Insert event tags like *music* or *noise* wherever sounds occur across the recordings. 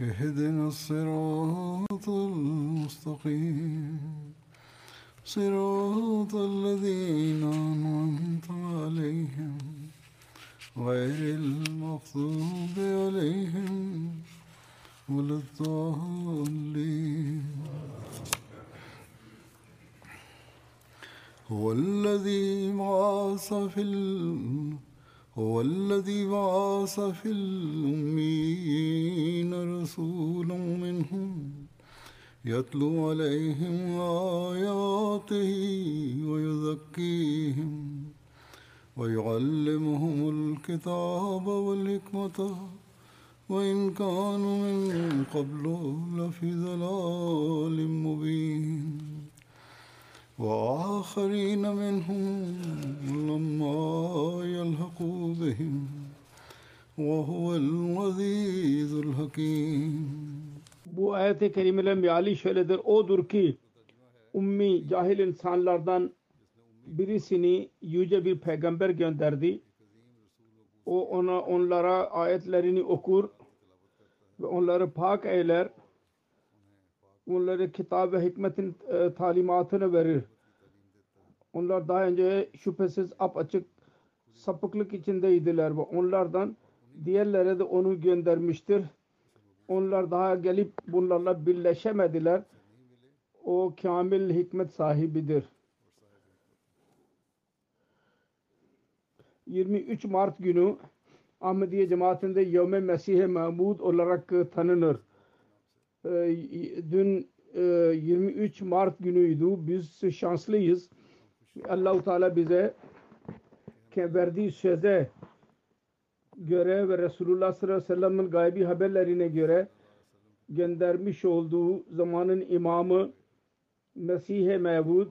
اهدنا الصراط المستقيم. صراط الذين أنعمت عليهم غير المغضوب عليهم ولا الضالين. هو الذي بعث في ال... هو الذي بعث في الأمين رسولا منهم يتلو عليهم آياته ويزكيهم ويعلمهم الكتاب والحكمة وإن كانوا من قبل لفي ضلال مبين. وآخرين منهم لما يلحقوا بهم وهو العزيز الحكيم Bu ayet-i kerimeler meali şöyledir. Odur ki ummi cahil insanlardan birisini yüce bir peygamber gönderdi. O ona onlara ayetlerini okur ve onları pak eyler. Onlara kitap ve hikmetin e, talimatını verir. Onlar daha önce şüphesiz apaçık sapıklık içindeydiler ve onlardan diğerlere de onu göndermiştir. Onlar daha gelip bunlarla birleşemediler. O kamil hikmet sahibidir. 23 Mart günü Ahmediye cemaatinde Yevme Mesih-i Mahmud olarak tanınır. Dün 23 Mart günüydü. Biz şanslıyız. Allah-u Teala bize verdiği söze göre ve Resulullah sallallahu aleyhi ve sellem'in gaybi haberlerine göre göndermiş olduğu zamanın imamı Mesih-i Mevud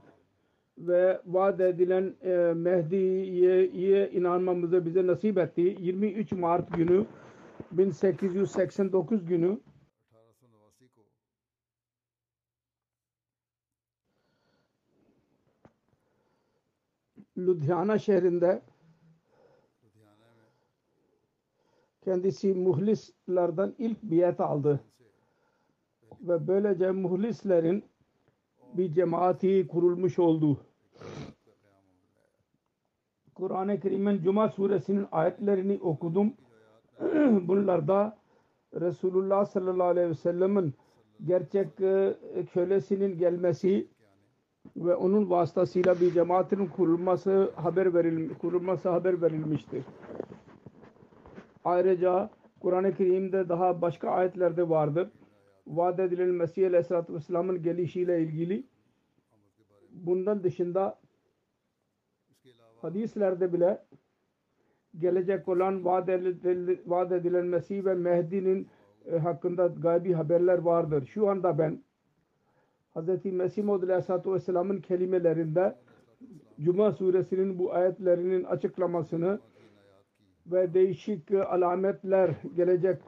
ve vaat edilen e, Mehdi'ye inanmamızı bize nasip etti. 23 Mart günü 1889 günü Ludhiana şehrinde kendisi muhlislerden ilk biyet aldı. Ve böylece muhlislerin bir cemaati kurulmuş oldu. Kur'an-ı Kerim'in Cuma suresinin ayetlerini okudum. *clears throat* Bunlarda Resulullah sallallahu aleyhi ve sellem'in gerçek kölesinin gelmesi ve onun vasıtasıyla bir cemaatin kurulması haber verilmiş, kurulması haber verilmiştir. Ayrıca Kur'an-ı Kerim'de daha başka ayetlerde vardır. Vaat edilen Mesih Aleyhisselatü Vesselam'ın gelişiyle ilgili bundan dışında hadislerde bile gelecek olan vaat edilen Mesih ve Mehdi'nin hakkında gaybi haberler vardır. Şu anda ben Hz. Mesih Maud Aleyhisselatü Vesselam'ın kelimelerinde Cuma suresinin bu ayetlerinin açıklamasını ve değişik alametler gelecek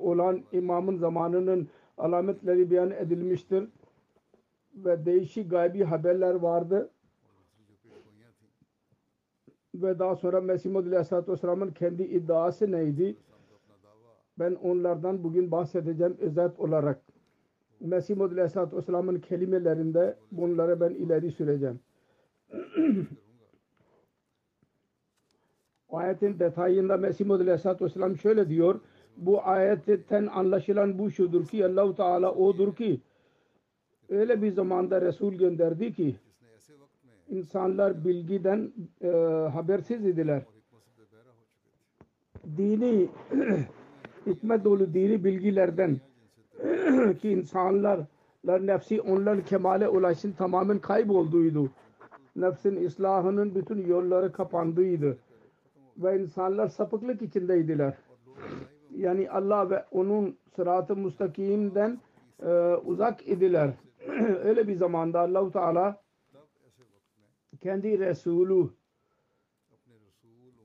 olan imamın zamanının alametleri beyan edilmiştir ve değişik gaybi haberler vardı ve daha sonra Mesih Maud Aleyhisselatü Vesselam'ın kendi iddiası neydi ben onlardan bugün bahsedeceğim özet olarak Mesih Modül Aleyhisselatü Vesselam'ın kelimelerinde bunları ben ileri süreceğim. *clears throat* Ayetin detayında Mesih Modül Aleyhisselatü Vesselam şöyle diyor. Bu ayetten anlaşılan bu şudur ki Allahu Teala odur ki öyle bir zamanda Resul gönderdi ki insanlar bilgiden e, habersiz idiler. Dini *clears throat* hikmet dolu dini bilgilerden *clears throat* ki insanlarlar nefsi onların kemale ulaşın tamamen kaybolduydu. Nefsin islahının bütün yolları kapandıydı. Ve insanlar sapıklık içindeydiler. Yani Allah ve onun sıratı müstakimden e, uzak idiler. *clears throat* Öyle bir zamanda Allahu Teala kendi resulunu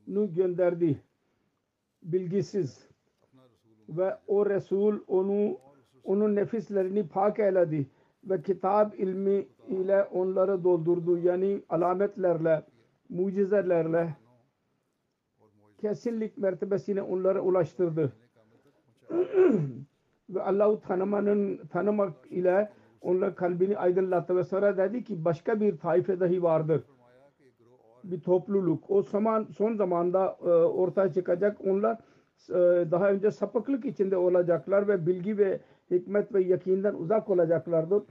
gönderdi bilgisiz ve o Resul onu onun nefislerini pak eyledi. Ve kitap ilmi ile onları doldurdu. Yani alametlerle, mucizelerle kesinlik mertebesine onları ulaştırdı. *clears throat* ve Allah'ı tanımanın tanımak ile onların kalbini aydınlattı ve sonra dedi ki başka bir taife dahi vardır. Bir topluluk. O zaman son zamanda e, ortaya çıkacak. Onlar e, daha önce sapıklık içinde olacaklar ve bilgi ve hikmet ve yakinden uzak olacaklardır.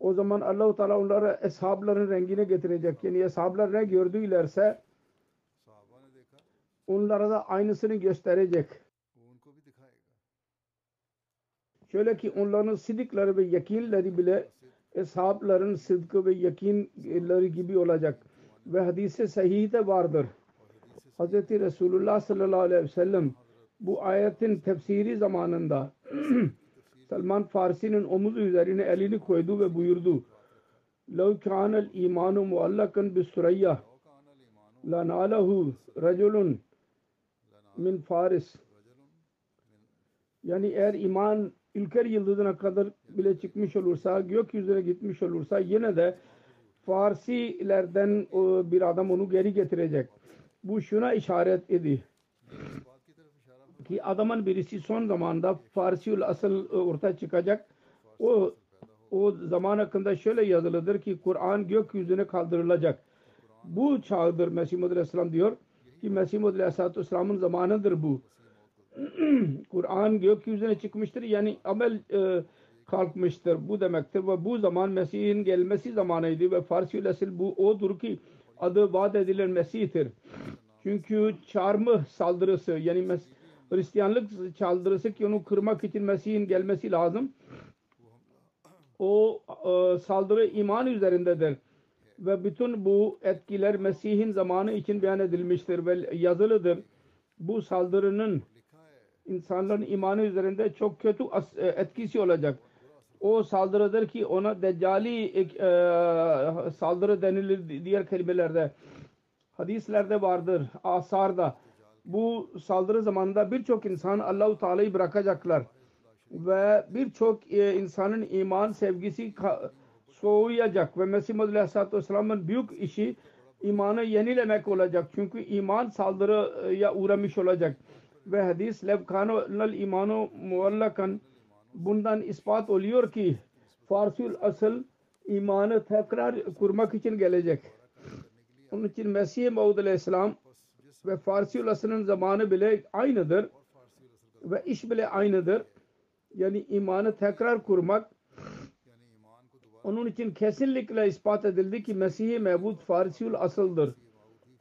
O zaman Allahu Teala onları eshabların rengine getirecek. Yani eshablar ne gördülerse onlara da aynısını gösterecek. Şöyle ki onların sidikleri ve yakinleri bile eshabların sıdkı ve yakinleri gibi olacak. Ve hadise sahih de vardır. Hz. Resulullah sallallahu aleyhi ve sellem bu ayetin tefsiri zamanında *clears throat* Salman Farsi'nin omuzu üzerine elini koydu ve buyurdu. لَوْ كَانَ الْاِيمَانُ مُعَلَّقًا بِالسُّرَيَّةِ لَنَالَهُ رَجُلٌ min Faris yani eğer iman ülker yıldızına kadar bile çıkmış olursa gökyüzüne gitmiş olursa yine de Farsilerden o bir adam onu geri getirecek. Bu şuna işaret idi ki adamın birisi son zamanda Farsiül asıl e, ortaya çıkacak. O o zaman hakkında şöyle yazılıdır ki Kur'an gökyüzüne kaldırılacak. Bu çağdır Mesih Muhammed Aleyhisselam diyor ki Mesih Muhammed Aleyhisselam'ın zamanıdır bu. *clears throat* Kur'an gökyüzüne çıkmıştır yani amel e, kalkmıştır bu demektir ve bu zaman Mesih'in gelmesi zamanıydı ve Farsiül asıl bu odur ki adı vaat edilen Mesih'tir. Çünkü çarmıh saldırısı yani mes- Hristiyanlık saldırısı ki onu kırmak için Mesih'in gelmesi lazım. O e, saldırı iman üzerindedir. Ve bütün bu etkiler Mesih'in zamanı için beyan edilmiştir ve yazılıdır. Bu saldırının insanların imanı üzerinde çok kötü e, etkisi olacak. O saldırıdır ki ona deccali e, saldırı denilir diğer kelimelerde hadislerde vardır, asarda. Bu saldırı zamanında birçok insan Allahu Teala'yı bırakacaklar ve birçok e, insanın iman sevgisi soğuyacak ve Mesih Muhammed Aleyhisselatü Vesselam'ın büyük işi imanı yenilemek olacak. Çünkü iman saldırıya uğramış olacak. Ve hadis levkanul imanu muallakan bundan ispat oluyor ki Farsül asıl imanı tekrar kurmak için gelecek. Onun için Mesih Maud Aleyhisselam ve Farsi asrının zamanı bile aynıdır. Ve iş bile aynıdır. Yani imanı tekrar kurmak onun için kesinlikle ispat edildi ki Mesih-i Mevud Farsiül asıldır.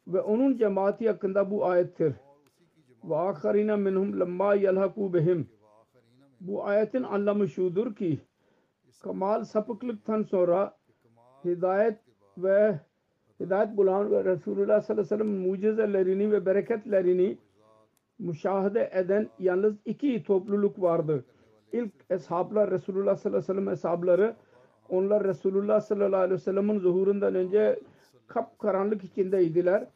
Ve onun cemaati hakkında bu ayettir. Ve akharina minhum lamma yelhaku behim. Bu ayetin anlamı şudur ki kamal sapıklıktan sonra hidayet ve hidayet bulan ve Resulullah sallallahu aleyhi ve sellem mucizelerini ve bereketlerini müşahede eden yalnız iki topluluk vardı. İlk eshablar Resulullah sallallahu aleyhi ve sellem eshabları onlar Resulullah sallallahu aleyhi ve sellem'in zuhurundan önce kapkaranlık içindeydiler.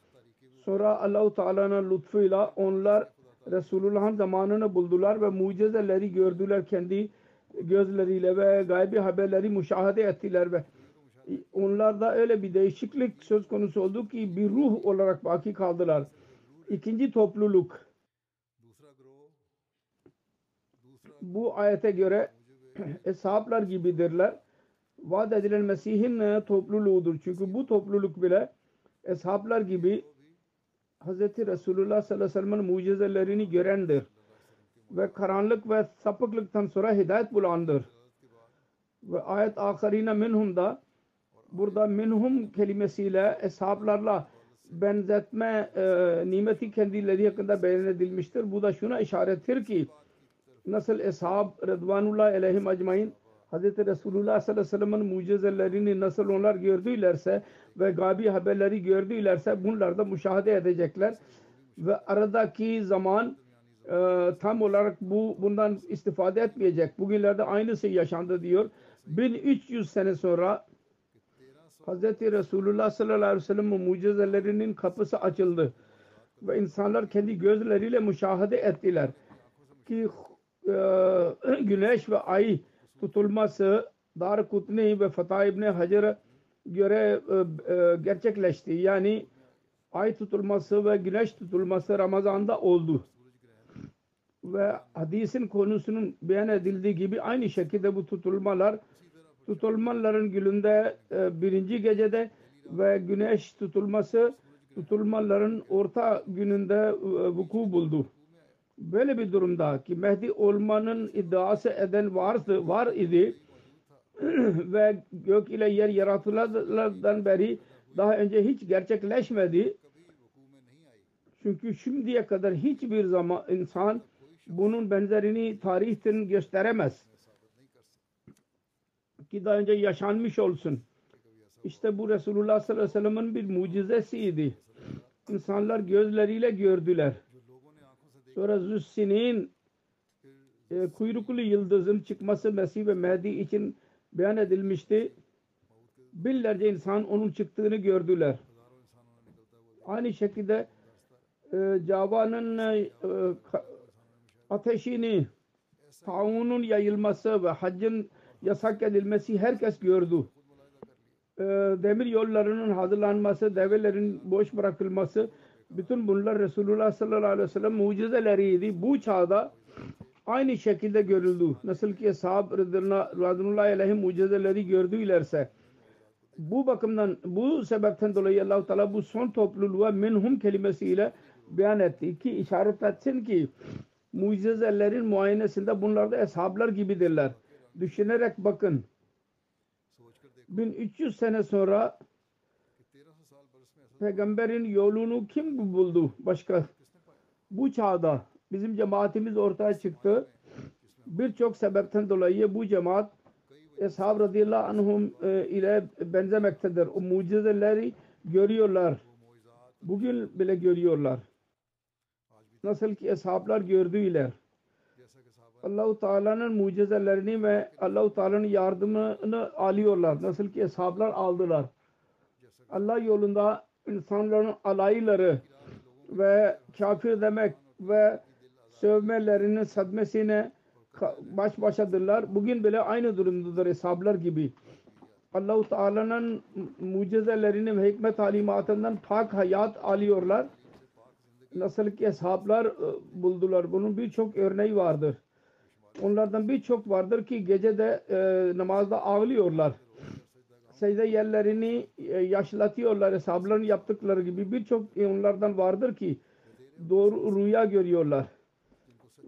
Sonra Allahu Teala'nın lütfuyla onlar Resulullah'ın zamanını buldular ve mucizeleri gördüler kendi gözleriyle ve gaybi haberleri müşahede ettiler ve onlarda öyle bir değişiklik söz konusu oldu ki bir ruh olarak baki kaldılar. İkinci topluluk bu ayete göre *clears throat* eshaplar gibidirler. Vaat edilen Mesih'in e, topluluğudur. Çünkü bu topluluk bile eshaplar gibi Hz. Resulullah sallallahu aleyhi ve sellem'in mucizelerini görendir. Ve karanlık ve sapıklıktan sonra hidayet bulandır. Ve ayet ahirine minhumda burada minhum kelimesiyle eshablarla benzetme e, nimeti kendileri hakkında beyan edilmiştir. Bu da şuna işarettir ki nasıl eshab Rıdvanullah aleyhim ecmain Hz. Resulullah sallallahu aleyhi ve sellem'in mucizelerini nasıl onlar gördülerse ve gabi haberleri gördülerse bunlar da müşahede edecekler ve aradaki zaman e, tam olarak bu bundan istifade etmeyecek. Bugünlerde aynısı yaşandı diyor. 1300 sene sonra Hz. Resulullah sallallahu aleyhi ve sellem'in mucizelerinin kapısı açıldı ve insanlar kendi gözleriyle müşahede ettiler ki e, *clears throat* güneş ve ay tutulması Dar Kutni ve Fatah İbni Hacer'a göre e, e, gerçekleşti. Yani ay tutulması ve güneş tutulması Ramazan'da oldu. Ve hadisin konusunun beyan edildiği gibi aynı şekilde bu tutulmalar tutulmaların gününde e, birinci gecede ve güneş tutulması tutulmaların orta gününde e, vuku buldu. Böyle bir durumda ki Mehdi olmanın iddiası eden vardı, var idi *clears throat* ve gök ile yer yaratılardan beri daha önce hiç gerçekleşmedi. Çünkü şimdiye kadar hiçbir zaman insan bunun benzerini tarihten gösteremez. Ki daha önce yaşanmış olsun. İşte bu Resulullah sallallahu aleyhi ve sellem'in bir mucizesiydi. İnsanlar gözleriyle gördüler. Sonra Züssinin e, kuyruklu yıldızın çıkması Mesih ve Mehdi için beyan edilmişti. Binlerce insan onun çıktığını gördüler. Aynı şekilde e, Java'nın e, ateşini, taunun yayılması ve haccın yasak edilmesi herkes gördü. E, demir yollarının hazırlanması, develerin boş bırakılması, bütün bunlar Resulullah sallallahu aleyhi ve sellem mucizeleriydi. Bu çağda aynı şekilde görüldü. Nasıl ki ashab radıyallahu aleyhi mucizeleri gördülerse bu bakımdan bu sebepten dolayı allah Teala bu son topluluğa minhum kelimesiyle beyan etti ki işaret etsin ki mucizelerin muayenesinde bunlar da eshablar gibidirler. Düşünerek bakın 1300 sene sonra peygamberin yolunu kim buldu başka? Bu çağda bizim cemaatimiz ortaya çıktı. Birçok sebepten dolayı bu cemaat Eshab radıyallahu anhum e, ile benzemektedir. O mucizeleri görüyorlar. Bugün bile görüyorlar. Nasıl ki eshablar gördüler. Allahu Teala'nın mucizelerini ve Allahu Teala'nın yardımını alıyorlar. Nasıl ki eshablar aldılar. Allah yolunda insanların alayları ve kafir demek ve sövmelerinin sadmesine baş başadırlar. Bugün bile aynı durumdadır hesaplar gibi. Allahu Teala'nın mucizelerini ve hikmet talimatından pak hayat alıyorlar. Nasıl ki hesaplar buldular. Bunun birçok örneği vardır. Onlardan birçok vardır ki gecede e, namazda ağlıyorlar. Secde yerlerini e, yaşlatıyorlar. Hesapların yaptıkları gibi birçok onlardan vardır ki doğru rüya görüyorlar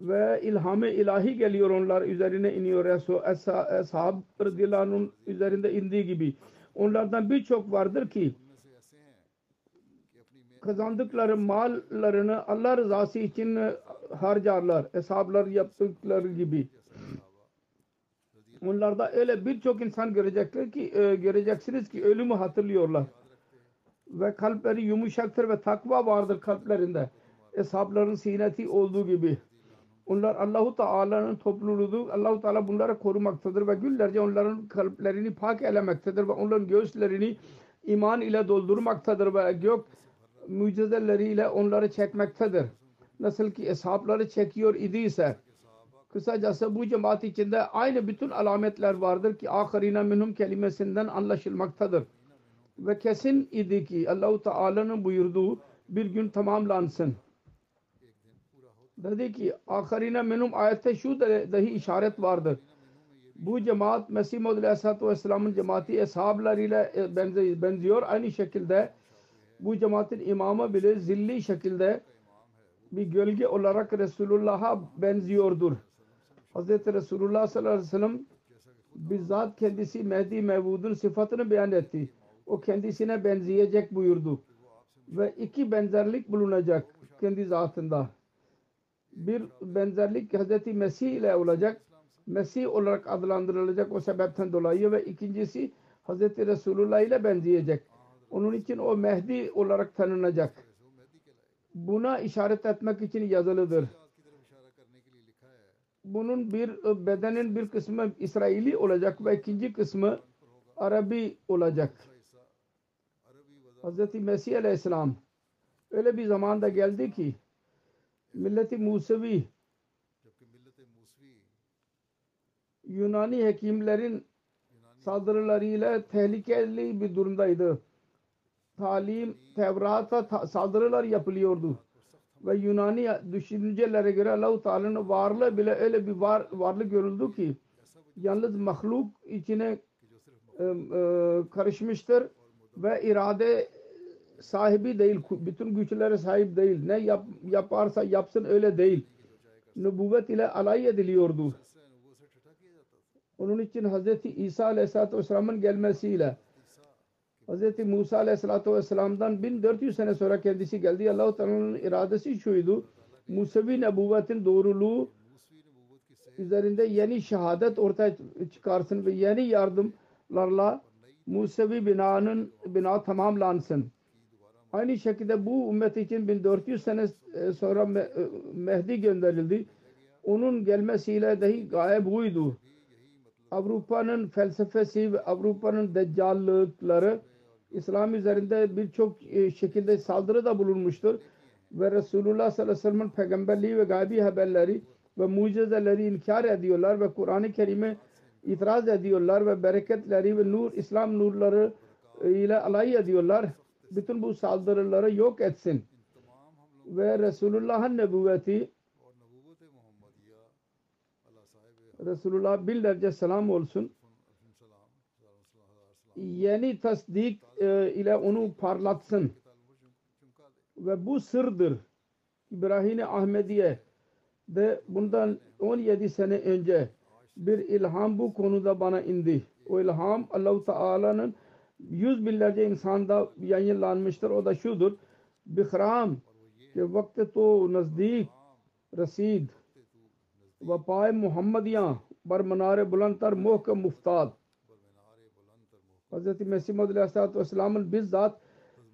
ve ilhamı ilahi geliyor onlar üzerine iniyor. Ashab radıyallahu üzerinde indiği gibi. Onlardan birçok vardır ki kazandıkları mallarını Allah rızası için harcarlar. Hesaplar yaptıkları gibi. Onlarda öyle birçok insan görecekler ki e, göreceksiniz ki ölümü hatırlıyorlar. Ve kalpleri yumuşaktır ve takva vardır kalplerinde. Hesapların sineti olduğu gibi. Onlar Allahu Teala'nın topluluğudur. Allahu Teala bunları korumaktadır ve günlerce onların kalplerini pak elemektedir ve onların göğüslerini iman ile doldurmaktadır ve gök mucizeleriyle onları çekmektedir. Nasıl ki eshapları çekiyor idiyse kısacası bu cemaat içinde aynı bütün alametler vardır ki ahirine minhum kelimesinden anlaşılmaktadır. Ve kesin idi ki Allahu Teala'nın buyurduğu bir gün tamamlansın dedi ki ahirine menum ayette şu dahi işaret vardır. Bu cemaat Mesih Muhammed Aleyhisselatü Vesselam'ın cemaati eshablarıyla e, benziyor. Aynı şekilde bu cemaatin imamı bile zilli şekilde bir gölge olarak Resulullah'a benziyordur. Hz. Resulullah sallallahu aleyhi ve sellem bizzat kendisi Mehdi Mevud'un sıfatını beyan etti. O kendisine benzeyecek buyurdu. Ve iki benzerlik bulunacak kendi zatında. Bir benzerlik Hz. Mesih ile olacak. Mesih olarak adlandırılacak o sebepten dolayı ve ikincisi Hz. Resulullah ile benzeyecek. Onun için o Mehdi olarak tanınacak. Buna işaret etmek için yazılıdır. Bunun bir bedenin bir kısmı İsraili olacak ve ikinci kısmı Arabi olacak. Hz. Mesih Aleyhisselam öyle bir zamanda geldi ki milleti Musevi Yunani hekimlerin saldırılarıyla tehlikeli bir durumdaydı. Talim, Tevrat'a ta- saldırılar yapılıyordu. Ve Yunani düşüncelere göre Allah-u Teala'nın varlığı bile öyle bir var, varlık görüldü ki yalnız mahluk içine e, e, karışmıştır ve irade sahibi değil. Bütün güçlere sahip değil. Ne yap, yaparsa yapsın öyle değil. Nübüvvet ile alay ediliyordu. Onun için Hz. İsa Aleyhisselatü Vesselam'ın gelmesiyle Hz. Musa Aleyhisselatü Vesselam'dan 1400 sene sonra kendisi geldi. Allah-u Teala'nın iradesi şuydu. Musevi nebüvvetin doğruluğu üzerinde yeni şehadet ortaya çıkarsın ve yeni yardımlarla Musevi binanın bina tamamlansın. Aynı şekilde bu ümmet için 1400 sene sonra Mehdi gönderildi. Onun gelmesiyle dahi gaye buydu. Avrupa'nın felsefesi ve Avrupa'nın deccallıkları İslam üzerinde birçok şekilde saldırı da bulunmuştur. Ve Resulullah sallallahu aleyhi ve sellem'in peygamberliği ve gaybi haberleri ve mucizeleri inkar ediyorlar ve Kur'an-ı Kerim'e itiraz ediyorlar ve bereketleri ve nur, İslam nurları ile alay ediyorlar. Bütün bu saldırıları yok etsin. Ve Resulullah'ın nebüvveti Resulullah binlerce selam olsun. Yeni tasdik e, ile onu parlatsın. Ve bu sırdır. İbrahim Ahmediye de bundan 17 sene önce bir ilham bu konuda bana indi. O ilham Allah-u Teala'nın yüz binlerce insanda yayınlanmıştır. O da şudur. Bihram ke vakti to nazdik rasid ve paye Muhammediyan bar manare bulantar muhkem muftad. Hz. Mesih Muhammed Aleyhisselatü Vesselam'ın bizzat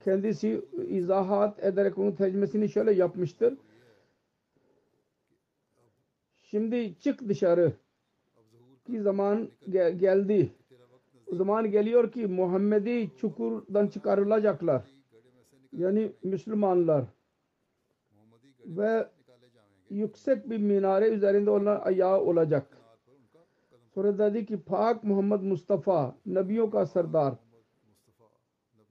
kendisi izahat ederek onun tercümesini şöyle yapmıştır. Şimdi çık dışarı ki zaman gel geldi. O zaman geliyor ki Muhammed'i çukurdan çıkarılacaklar. Yani Müslümanlar. Ve yüksek bir minare üzerinde onlar ayağı olacak. Dedi ki Pak Muhammed Mustafa Nebiyon ka serdar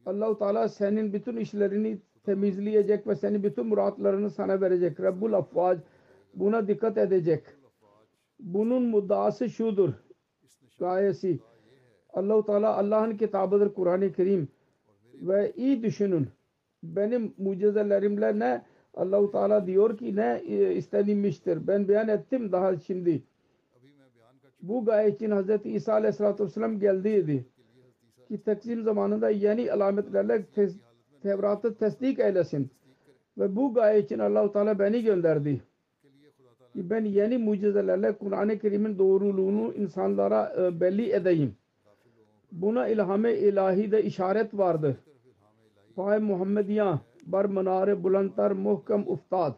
Allah-u Teala senin bütün işlerini temizleyecek ve senin bütün muratlarını sana verecek. Rabbul Affaz buna dikkat edecek. Bunun muddası şudur. Gayesi. Allah-u Teala Allah'ın kitabıdır Kur'an-ı Kerim. Ve iyi düşünün. Benim mucizelerimle ne Allah-u Teala diyor ki ne istenilmiştir. Ben beyan ettim daha şimdi. Bu gaye için Hz. İsa Aleyhisselatü Vesselam geldiydi. Ki taksim zamanında yeni alametlerle Tevrat'ı tasdik eylesin. Ve bu gaye için Allah-u Teala beni gönderdi. Ki ben yeni mucizelerle Kur'an-ı Kerim'in doğruluğunu insanlara belli edeyim. Buna ilham-ı ilahide işaret vardır. Fay Muhammediyan bar manare bulantar muhkem uftad.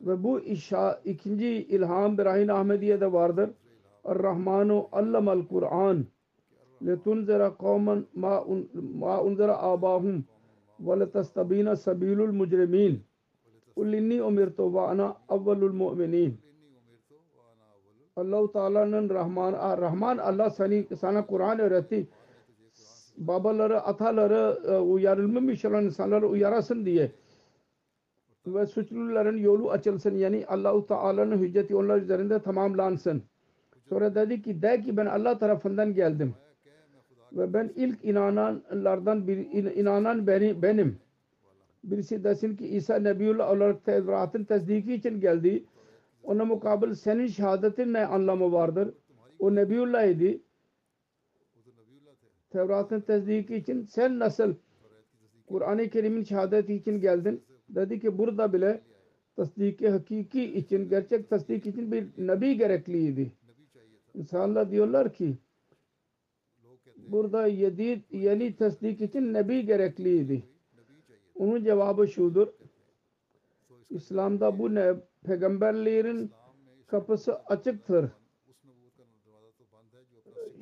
Ve bu işa, ikinci ilham Birahin Ahmediye'de vardır. Ar-Rahmanu allamal Kur'an letunzira kavman ma unzira abahum ve letastabina sabilul mucrimin. Kul inni umirtu ve ana avvalul mu'minin. Allah-u Teala'nın Rahman, Rahman Allah seni, sana Kur'an öğretti. Babaları, ataları uyarılmamış olan insanları uyarasın diye. Ve suçluların yolu açılsın. Yani Allah-u Teala'nın hücceti onlar üzerinde tamamlansın. Sonra dedi ki de ki ben Allah tarafından geldim. Ve ben ilk inananlardan bir inanan beni, benim. birisi desin ki İsa Nebiullah olarak Tevrat'ın tasdiki için geldi. Ona mukabil senin şehadetin ne anlamı vardır? O Nebiullah idi. Tevrat'ın tasdiki için sen nasıl Kur'an-ı Kerim'in şehadeti için geldin? Dedi ki burada bile tasdiki hakiki için, gerçek tasdik için bir nebi gerekliydi. İnsanlar diyorlar ki burada yedi, yeni tasdik için nebi gerekliydi. Onun cevabı şudur. İslam'da bu ne? Peygamberlerin kapısı açıktır.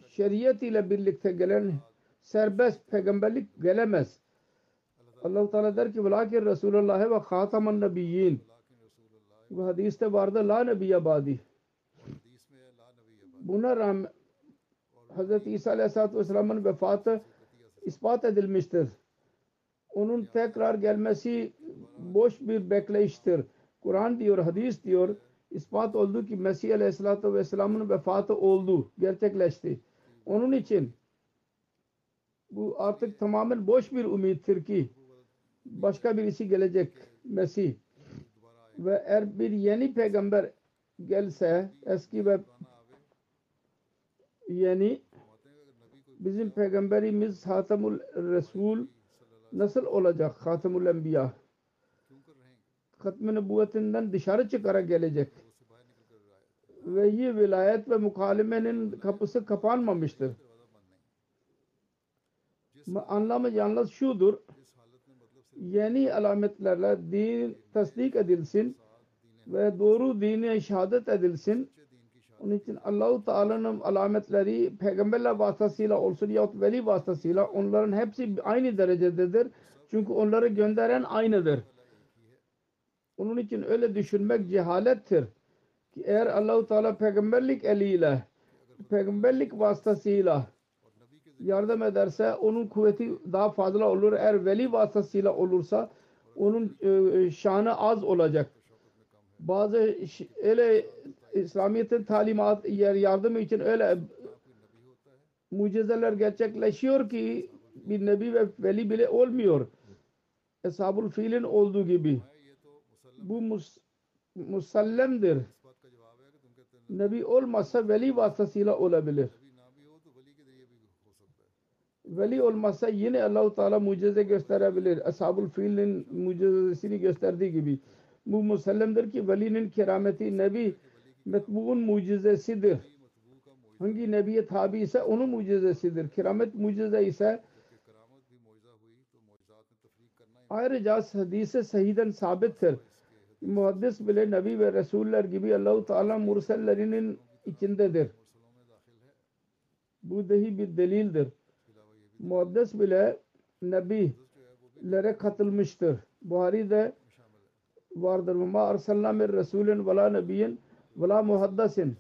Şeriat ile birlikte gelen serbest peygamberlik gelemez. Allah Teala der ki velakin Resulullah ve hataman nebiyyin. Bu hadiste vardı la nebiye badi. Buna rağmen Hz. İsa Aleyhisselatü Vesselam'ın vefatı ispat edilmiştir. Onun tekrar gelmesi boş bir bekleyiştir. Kur'an diyor, hadis diyor, ispat oldu ki Mesih Aleyhisselatü Vesselam'ın vefatı oldu, gerçekleşti. Onun için bu artık tamamen boş bir ümittir ki başka birisi gelecek Mesih ve eğer bir yeni peygamber gelse eski ve yeni bizim peygamberimiz Hatemul Resul nasıl olacak Hatemul Enbiya Hatm-ı Nübüvvetinden dışarı çıkarak gelecek ve iyi vilayet ve mukalemenin kapısı kapanmamıştır. Anlamı yalnız şudur yeni alametlerle din tasdik edilsin ve doğru dine şehadet edilsin. Onun için Allahu Teala'nın alametleri peygamberler vasıtasıyla olsun yahut veli vasıtasıyla onların hepsi aynı derecededir. Çünkü onları gönderen aynıdır. Onun için öyle düşünmek cehalettir. Ki eğer Allahu Teala peygamberlik eliyle peygamberlik vasıtasıyla yardım ederse onun kuvveti daha fazla olur. Eğer veli vasıtasıyla olursa onun e, şanı az olacak. Bazı öyle İslamiyet'in talimat yardımı için öyle mucizeler gerçekleşiyor ki bir nebi ve veli bile olmuyor. Eshab-ül Fil'in olduğu gibi. Bu mus musallemdir. Nebi olmazsa veli vasıtasıyla olabilir veli olmazsa yine Allahu Teala mucize gösterebilir. Ashab-ül Fil'in mucizesini gösterdiği gibi. Bu musallemdir ki velinin kerameti nebi metbuğun mucizesidir. Hangi nebiye tabi ise onun mucizesidir. Keramet mucize ise ayrıca hadise sahiden sabittir. Muhaddis bile nebi ve resuller gibi Allahu Teala mursellerinin içindedir. Bu dahi bir delildir muaddes bile nebilere katılmıştır. Buhari'de vardır. Ma arsalna min resulin ve la ve la muhaddesin.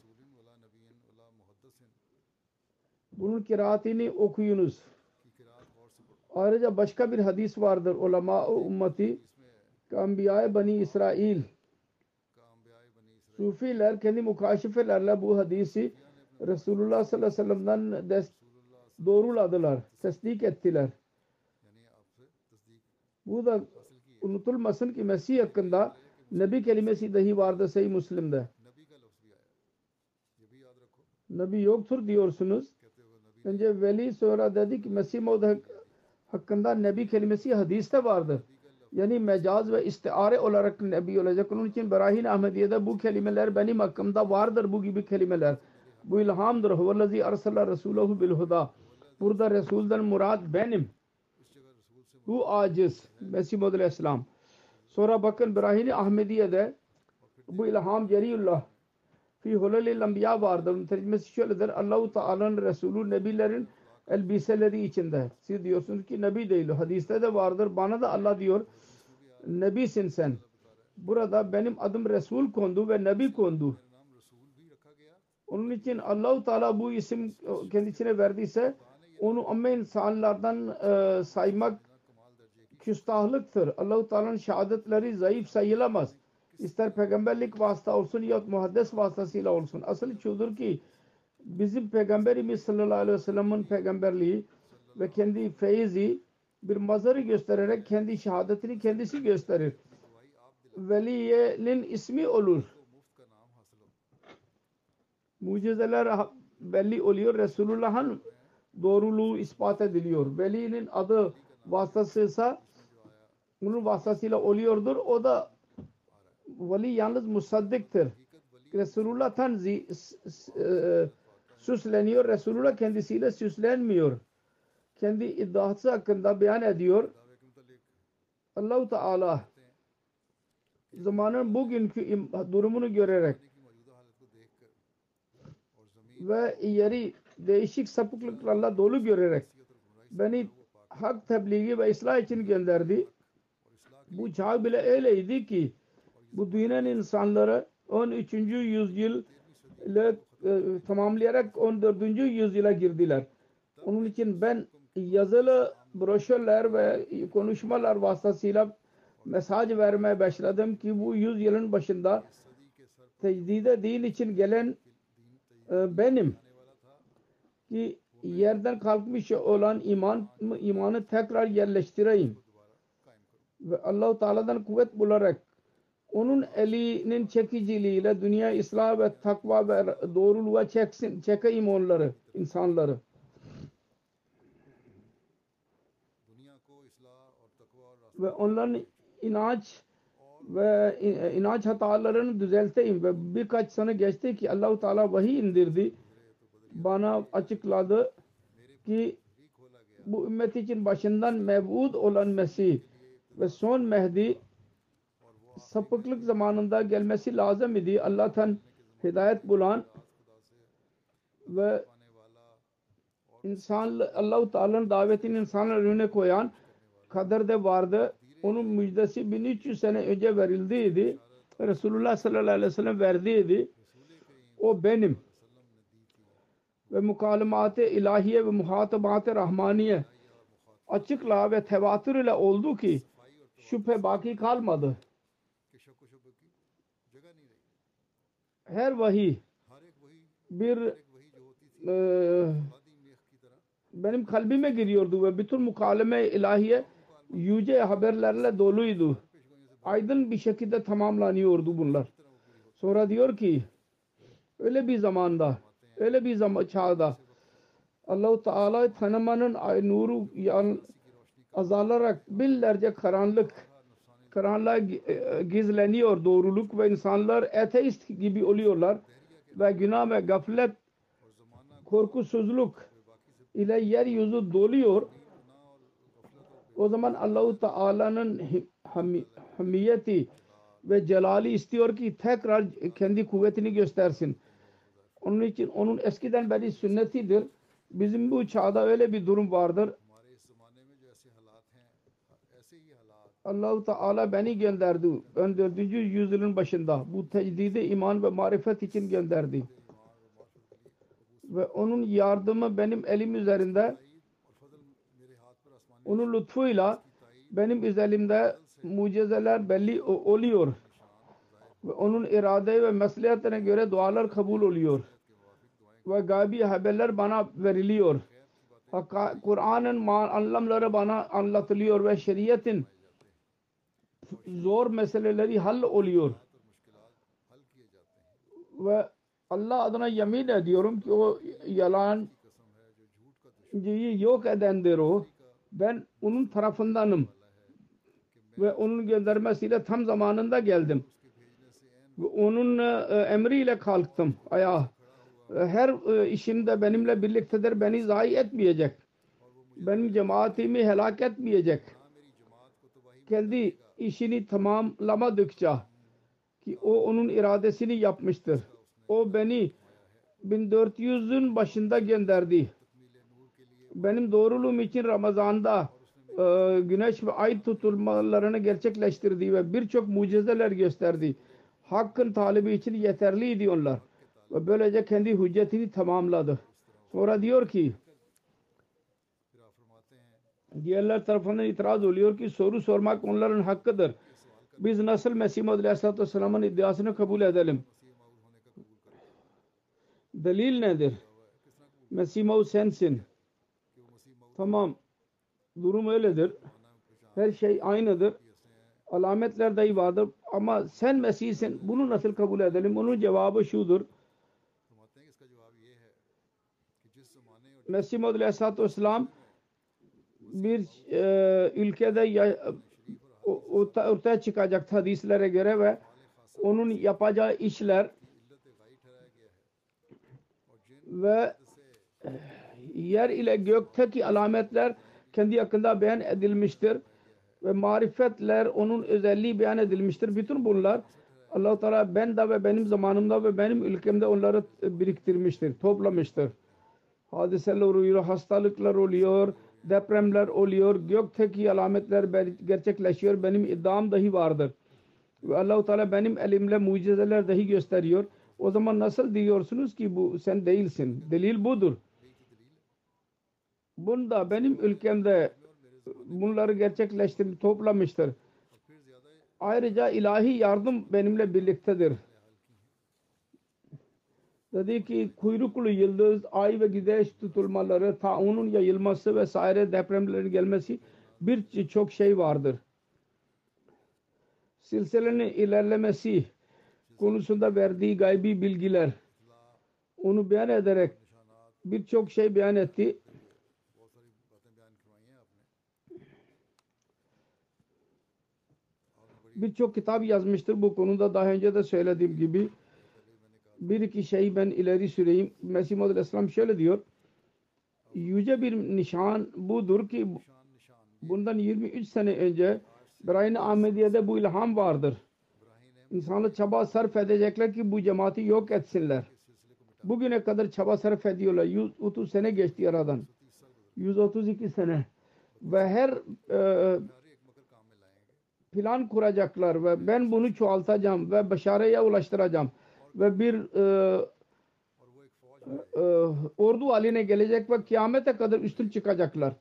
Bunun kiraatini okuyunuz. Ayrıca başka bir hadis vardır. Ulema-u ümmeti Kambiya Bani İsrail Sufiler kendi mukaşifelerle bu hadisi Resulullah sallallahu aleyhi ve sellem'den doğruladılar, tasdik ettiler. Bu da unutulmasın ki Mesih hakkında Nebi kelimesi dahi vardı Sahih Müslim'de. Nebi yoktur diyorsunuz. Önce veli sonra dedi ki Mesih Maud hakkında Nebi kelimesi hadiste vardır. Yani mecaz ve istiare olarak Nebi olacak. Onun için Berahin Ahmediye'de bu kelimeler benim hakkımda vardır bu gibi kelimeler. Bu ilhamdır. Huvellezi arsala Resulahü bil huda. Burada Resul'den murad benim. Bu aciz. Mesih Muhammed Aleyhisselam. Sonra bakın Brahini Ahmediye'de bu ilham Celiyullah fi hulelil enbiya vardır. Onun tercümesi şöyledir. Allahu Teala'nın Resulü Nebilerin elbiseleri içinde. Siz diyorsunuz ki Nebi değil. Hadiste de vardır. Bana da Allah diyor Nebisin sen. Burada benim adım Resul kondu ve Nebi kondu. Onun için Allahu Teala bu isim kendisine verdiyse onu ama insanlardan e, saymak küstahlıktır. Allah-u Teala'nın şehadetleri zayıf sayılamaz. İster peygamberlik vasıta olsun ya muhaddes vasıtasıyla olsun. Asıl şudur ki bizim peygamberimiz sallallahu aleyhi ve sellem'in peygamberliği ve kendi feyzi bir mazarı göstererek kendi şehadetini kendisi gösterir. Veliyenin ismi olur. Mucizeler belli oluyor. Resulullah'ın doğruluğu ispat ediliyor. Velinin adı vasıtasıysa onun vasıtasıyla oluyordur. O da veli yalnız musaddiktir. Resulullah'tan e, süsleniyor. Resulullah kendisiyle süslenmiyor. Kendi iddiası hakkında beyan ediyor. Allahu Teala zamanın bugünkü durumunu görerek ve yeri değişik sapıklıklarla dolu görerek beni hak tebliği ve ıslah için gönderdi. Bu çağ bile öyleydi ki bu dünyanın insanları 13. yüzyıl ile e, tamamlayarak 14. yüzyıla girdiler. Onun için ben yazılı broşürler ve konuşmalar vasıtasıyla mesaj vermeye başladım ki bu yüzyılın başında tecdide din için gelen e, benim ki yerden kalkmış olan iman imanı tekrar yerleştireyim ve Allah-u Teala'dan kuvvet bularak onun elinin çekiciliğiyle dünya ıslah ve takva ve doğruluğa çeksin, çekeyim onları, insanları. Ve onların inanç ve inanç hatalarını düzelteyim ve birkaç sene geçti ki Allah-u Teala vahiy indirdi. Bana açıkladı ki bu ümmet için başından mevud olan Mesih ve son Mehdi sapıklık zamanında gelmesi lazım idi. Allah'tan hidayet bulan ve insan Allah-u Teala'nın davetini insanlar önüne koyan kaderde vardı. Onun müjdesi 1300 sene önce verildiydi. Resulullah sallallahu aleyhi ve sellem verdiydi. O benim. Ve mukalimat-ı ilahiye ve muhatabat-ı rahmaniye açıkla ve tevatür ile oldu ki şüphe baki kalmadı. Her vahiy bir e, benim kalbime giriyordu ve bütün mukaleme ilahiye yüce haberlerle doluydu. Aydın bir şekilde tamamlanıyordu bunlar. Sonra diyor ki öyle bir zamanda öyle bir zaman çağda Allah-u Teala tanımanın ay nuru yan, azalarak binlerce karanlık karanlığa gizleniyor doğruluk ve insanlar ateist gibi oluyorlar ve günah ve gaflet korkusuzluk ile yeryüzü doluyor. O zaman Allahu Teala'nın hamiyeti ve celali istiyor ki tekrar kendi kuvvetini göstersin. Onun için onun eskiden beri sünnetidir. Bizim bu çağda öyle bir durum vardır. Allahu Teala beni gönderdi. 14. yüzyılın başında. Bu tecdidi iman ve marifet için gönderdi. Ve onun yardımı benim elim üzerinde onun lütfuyla benim üzerimde mucizeler belli oluyor. Ve onun irade ve mesliyatine göre dualar kabul oluyor. Ve gaybi haberler bana veriliyor. Kur'an'ın anlamları bana anlatılıyor ve şeriatin zor meseleleri hal oluyor. Ve Allah adına yemin ediyorum ki o yalan yok edendir o. Ben onun tarafındanım. Ve onun göndermesiyle tam zamanında geldim. Ve onun e, emriyle kalktım ayağa. Her e, işimde benimle birliktedir. Beni zayi etmeyecek. Benim cemaatimi helak etmeyecek. Kendi işini tamamlamadıkça ki o onun iradesini yapmıştır. O beni 1400'ün başında gönderdi. Benim doğruluğum için Ramazan'da e, güneş ve ay tutulmalarını gerçekleştirdi ve birçok mucizeler gösterdi. Hakkın talibi için yeterliydi onlar. Ve böylece kendi hüccetini tamamladı. Sonra diyor ki diğerler tarafından itiraz oluyor ki soru sormak onların hakkıdır. Biz nasıl Mesih Maud Aleyhisselatü Vesselam'ın iddiasını kabul edelim? Delil nedir? Mesih Maud sensin. Tamam. Durum öyledir. Her şey aynıdır. Alametler dahi vardır. Ama sen Mesih'sin. Bunu nasıl kabul edelim? Onun cevabı şudur. Mesih Maud Aleyhisselatü Vesselam bir e, ülkede ya, ortaya çıkacak hadislere göre ve onun yapacağı işler ve e, yer ile gökteki alametler kendi hakkında beyan edilmiştir ve marifetler onun özelliği beyan edilmiştir. Bütün bunlar Allah Teala ben de ve benim zamanımda ve benim ülkemde onları biriktirmiştir, toplamıştır. Hadiseler oluyor, hastalıklar oluyor, depremler oluyor, gökteki alametler gerçekleşiyor. Benim iddiam dahi vardır. Ve Allah-u Teala benim elimle mucizeler dahi gösteriyor. O zaman nasıl diyorsunuz ki bu sen değilsin? Delil budur. Bunda benim ülkemde bunları gerçekleştirip toplamıştır. Ayrıca ilahi yardım benimle birliktedir dedi ki kuyruklu yıldız, ay ve güneş tutulmaları, taunun yayılması vesaire depremlerin gelmesi birçok şey vardır. Silsilenin ilerlemesi konusunda verdiği gaybi bilgiler onu beyan ederek birçok şey beyan etti. Birçok kitap yazmıştır bu konuda daha önce de söylediğim gibi. Bir iki şey ben ileri süreyim. Mesih Muhammed Aleyhisselam şöyle diyor. Yüce bir nişan budur ki bundan 23 sene önce Birayn Ahmediye'de bu ilham vardır. İnsanlar çaba sarf edecekler ki bu cemaati yok etsinler. Bugüne kadar çaba sarf ediyorlar. 130 sene geçti aradan. 132 sene. Ve her e, plan kuracaklar ve ben bunu çoğaltacağım ve başarıya ulaştıracağım ve bir e, e, ordu haline gelecek ve kıyamete kadar üstün çıkacaklar.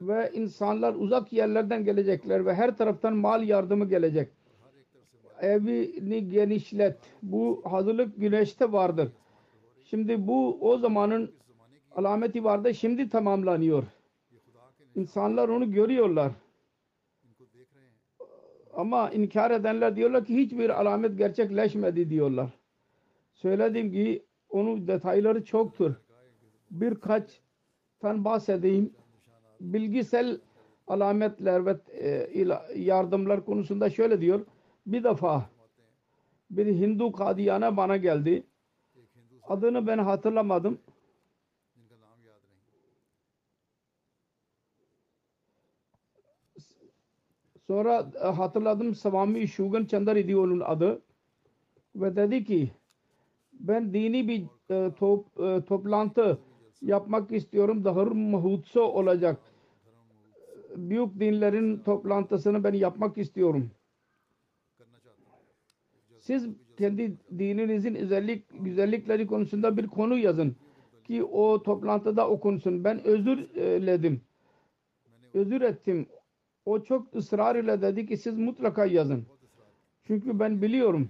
Ve insanlar uzak yerlerden gelecekler ve her taraftan mal yardımı gelecek. Evini genişlet. Bu hazırlık güneşte vardır. Şimdi bu o zamanın alameti vardı. Şimdi tamamlanıyor. İnsanlar onu görüyorlar. Ama inkar edenler diyorlar ki hiçbir alamet gerçekleşmedi diyorlar. Söylediğim gibi onun detayları çoktur. Birkaç tan bahsedeyim. Bilgisel alametler ve e, yardımlar konusunda şöyle diyor. Bir defa bir Hindu kadiyana bana geldi. Adını ben hatırlamadım. Sonra e, hatırladım Swami Şugan Çandar idi onun adı. Ve dedi ki ben dini bir e, top, e, toplantı yapmak istiyorum. Dahır Mahutso olacak. Büyük dinlerin toplantısını ben yapmak istiyorum. Siz kendi dininizin özellik, güzellikleri konusunda bir konu yazın ki o toplantıda okunsun. Ben özür özürledim. Özür ettim o çok ısrar ile dedi ki siz mutlaka yazın. Çünkü ben biliyorum.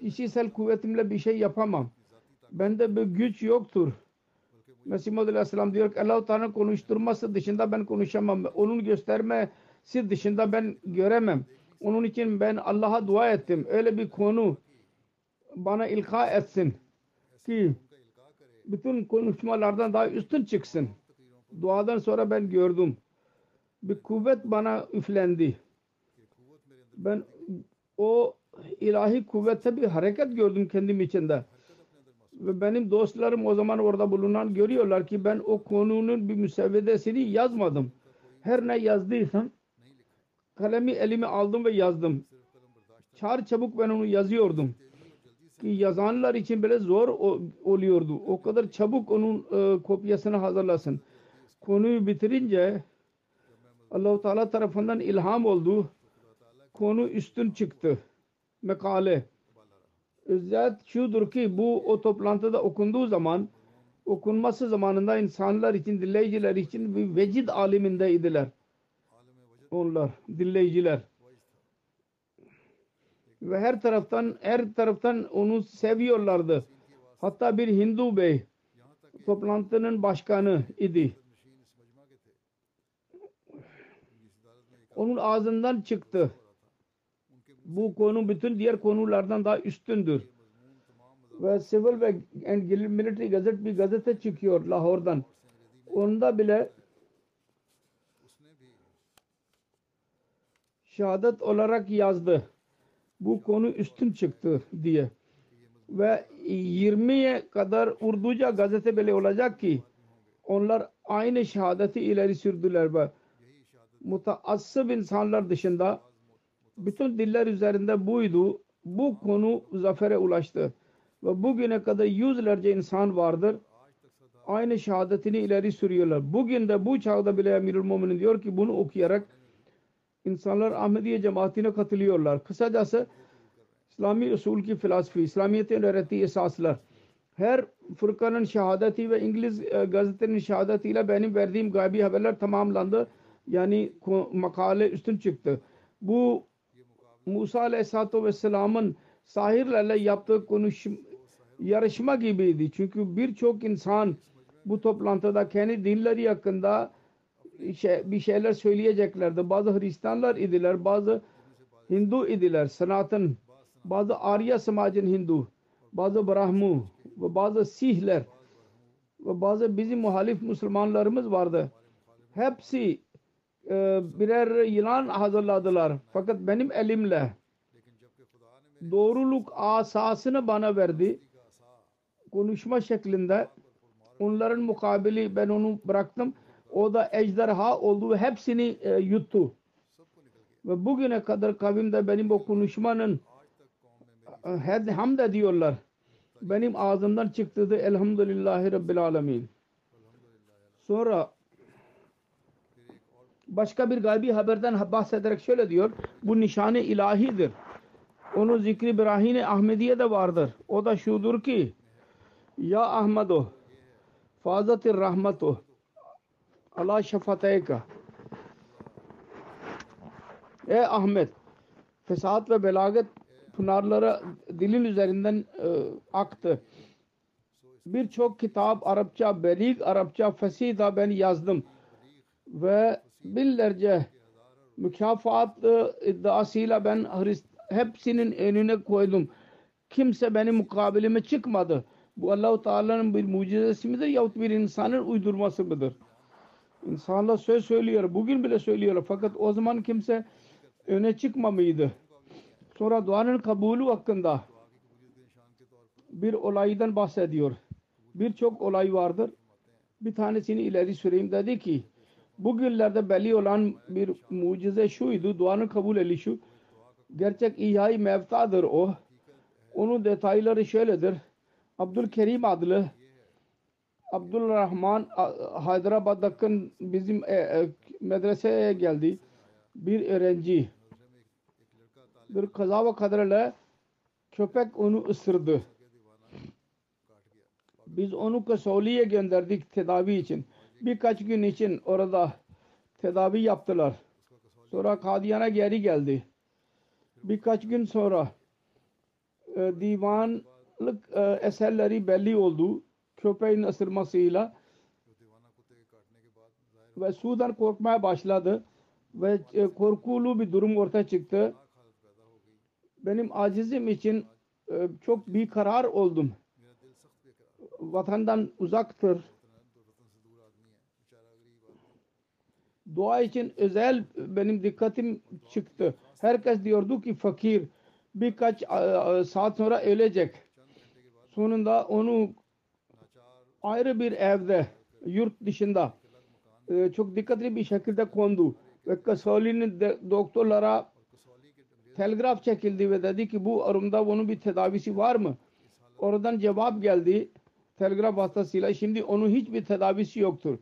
Kişisel kuvvetimle bir şey yapamam. Bende bir güç yoktur. Mesih Muhammed Aleyhisselam diyor ki Allah-u Teala konuşturması dışında ben konuşamam. Onun göstermesi dışında ben göremem. Onun için ben Allah'a dua ettim. Öyle bir konu bana ilka etsin ki bütün konuşmalardan daha üstün çıksın. Duadan sonra ben gördüm. Bir kuvvet bana üflendi. Ben o ilahi kuvvette bir hareket gördüm kendim içinde. Ve benim dostlarım o zaman orada bulunan görüyorlar ki ben o konunun bir müsevvedesini yazmadım. Her ne yazdıysam kalemi elime aldım ve yazdım. Çar çabuk ben onu yazıyordum. Ki yazanlar için bile zor oluyordu. O kadar çabuk onun e, kopyasını hazırlasın. Konuyu bitirince Allah-u Teala tarafından ilham oldu. Konu üstün çıktı. Mekale. Özet şudur ki bu o toplantıda okunduğu zaman okunması zamanında insanlar için, dinleyiciler için bir vecid alimindeydiler. Onlar, dinleyiciler. Ve her taraftan her taraftan onu seviyorlardı. Hatta bir Hindu bey toplantının başkanı idi. Onun ağzından çıktı. Bu konu bütün diğer konulardan daha üstündür. Ve Civil ve and Military Gazette bir gazete çıkıyor Lahor'dan. Onda bile şehadet olarak yazdı. Bu konu üstün çıktı diye. Ve 20'ye kadar Urduca gazete bile olacak ki onlar aynı şehadeti ileri sürdüler mutaassıp insanlar dışında bütün diller üzerinde buydu. Bu konu zafere ulaştı. Ve bugüne kadar yüzlerce insan vardır. Aynı şehadetini ileri sürüyorlar. Bugün de bu çağda bile Emirül Muminin diyor ki bunu okuyarak insanlar Ahmediye cemaatine katılıyorlar. Kısacası İslami usul ki filosofi, İslamiyet'in öğrettiği esaslar. Her fırkanın şehadeti ve İngiliz e, gazetenin şehadetiyle benim verdiğim gaybi haberler tamamlandı. Yani makale üstün çıktı. Bu Musa Aleyhisselatü Vesselam'ın sahirlerle yaptığı konuşma yarışma gibiydi. Çünkü birçok insan bu toplantıda kendi dinleri hakkında şey, bir şeyler söyleyeceklerdi. Bazı Hristiyanlar idiler, bazı Hindu idiler, sanatın, bazı Arya samacın Hindu, bazı Brahmu ve bazı Sihler ve bazı bizim muhalif Müslümanlarımız vardı. Hepsi birer yılan hazırladılar. Fakat benim elimle doğruluk asasını bana verdi. Konuşma şeklinde onların mukabili ben onu bıraktım. O da ejderha oldu hepsini e, yuttu. Ve bugüne kadar kavimde benim o konuşmanın e, hamd ediyorlar. Benim ağzımdan çıktı elhamdülillahi rabbil alemin. Sonra başka bir gaybi haberden bahsederek şöyle diyor. Bu nişane ilahidir. Onun zikri Brahine Ahmediye de vardır. O da şudur ki Ya Ahmedo Fazatir Rahmeto Allah şefateyka Ey Ahmet fesat ve belagat pınarları dilin üzerinden e, aktı. Birçok kitap Arapça, belik Arapça, fesih da ben yazdım. Ve binlerce mükafat e, iddiasıyla ben Hrist hepsinin önüne koydum. Kimse benim mukabilime çıkmadı. Bu Allah-u Teala'nın bir mucizesi midir yahut bir insanın uydurması mıdır? İnsanlar söz söylüyor. Bugün bile söylüyor. Fakat o zaman kimse öne çıkmamıştı. Sonra duanın kabulü hakkında bir olaydan bahsediyor. Birçok olay vardır. Bir tanesini ileri süreyim dedi ki bugünlerde belli olan bir mucize şuydu. Duanın kabul edilişi gerçek ihya mevtadır o. Onun detayları şöyledir. Abdülkerim adlı Abdülrahman Hyderabad'daki bizim e, e, medreseye geldi. Bir öğrenci bir kaza ve kaderle köpek onu ısırdı. Biz onu Kasoli'ye gönderdik tedavi için. Birkaç gün için orada tedavi yaptılar. Sonra Kadiyan'a geri geldi birkaç gün sonra e, divanlık e, eserleri belli oldu. Köpeğin ısırmasıyla ve sudan korkmaya başladı ve e, korkulu bir durum ortaya çıktı. Benim acizim için e, çok bir karar oldum. Vatandan uzaktır. Dua için özel benim dikkatim çıktı. Herkes diyordu ki fakir birkaç saat sonra ölecek. Sonunda onu ayrı bir evde yurt dışında e, çok dikkatli bir şekilde kondu ve Kasoli'nin doktorlara telgraf çekildi ve dedi ki bu arımda onun bir tedavisi var mı? Oradan cevap geldi telgraf vasıtasıyla şimdi onun hiçbir tedavisi yoktur.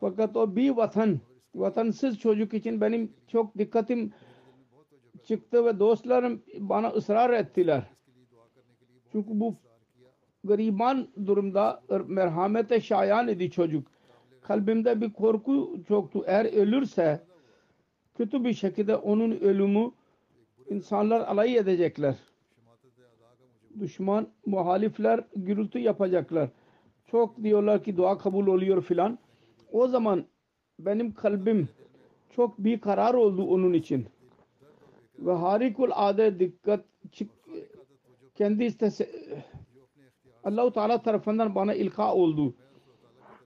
Fakat o bir vatan, vatansız çocuk için benim çok dikkatim çıktı ve dostlarım bana ısrar ettiler. Çünkü bu gariban durumda merhamete şayan idi çocuk. Kalbimde bir korku çoktu. Eğer ölürse kötü bir şekilde onun ölümü insanlar alay edecekler. Düşman, muhalifler gürültü yapacaklar. Çok diyorlar ki dua kabul oluyor filan. O zaman benim kalbim çok bir karar oldu onun için. Ve harikulade dikkat kendi istese Allah-u Teala tarafından bana ilka oldu.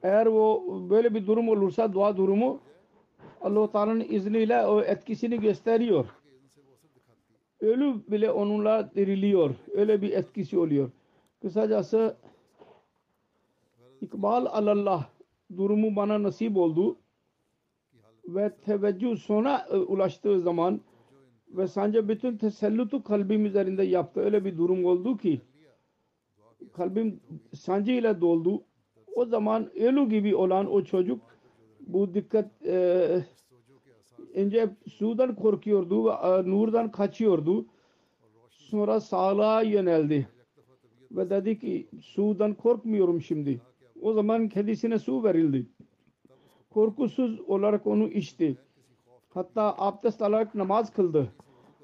Eğer o böyle bir durum olursa dua durumu Allah-u Teala'nın izniyle o etkisini gösteriyor. Ölü bile onunla diriliyor. Öyle bir etkisi oluyor. Kısacası İkbal alallah durumu bana nasip oldu ve teveccüh sona e, ulaştığı zaman ve sence bütün tesellutu kalbim üzerinde yaptı. Öyle bir durum oldu ki kalbim sancı ile doldu. O zaman Elu gibi olan o çocuk bu dikkat e, önce sudan korkuyordu ve e, nurdan kaçıyordu. Sonra sağlığa yöneldi. Ve dedi ki sudan korkmuyorum şimdi. O zaman kendisine su verildi. Korkusuz olarak onu içti. Hatta abdest alarak namaz kıldı.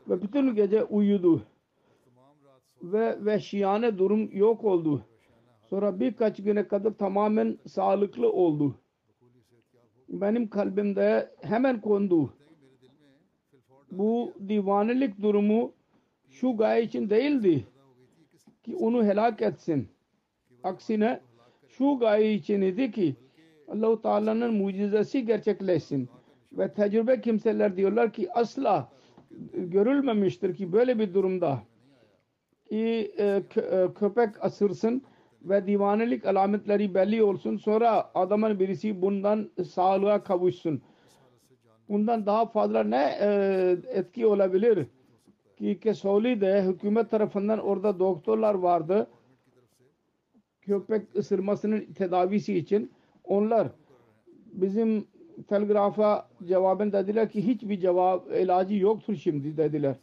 Ve bütün gece uyudu. Ve vehşiyane durum yok oldu. Sonra birkaç güne kadar tamamen sağlıklı oldu. Benim kalbimde hemen kondu. Bu divanelik durumu şu gaye için değildi ki onu helak etsin. Aksine şu gaye için idi ki Allah-u Teala'nın mucizesi gerçekleşsin. Ve tecrübe kimseler diyorlar ki asla görülmemiştir ki böyle bir durumda ki e, e, köpek asırsın ve divanelik alametleri belli olsun. Sonra adamın birisi bundan sağlığa kavuşsun. Bundan daha fazla ne e, etki olabilir? Ki Kesoli'de hükümet tarafından orada doktorlar vardı. Köpek ısırmasının tedavisi için. Onlar bizim telgrafa cevaben dediler ki hiçbir cevap ilacı yoktur şimdi dediler.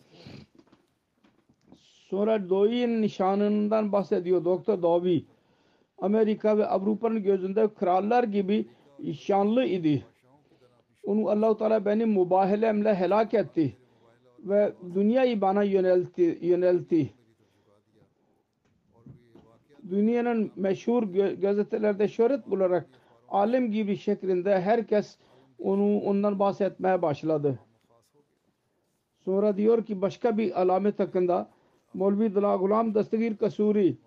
Sonra Doy'in nişanından bahsediyor Doktor Dovi. Amerika ve Avrupa'nın gözünde krallar gibi şanlı idi. Onu Allah-u Teala benim mübahelemle helak etti. Ve dünyayı bana yöneltti. yöneltti. Dünyanın meşhur gazetelerde şöhret bularak alim gibi şeklinde herkes onu ondan bahsetmeye başladı. Sonra diyor ki başka bir alamet hakkında Molvi Dala Gulam Dastagir Kasuri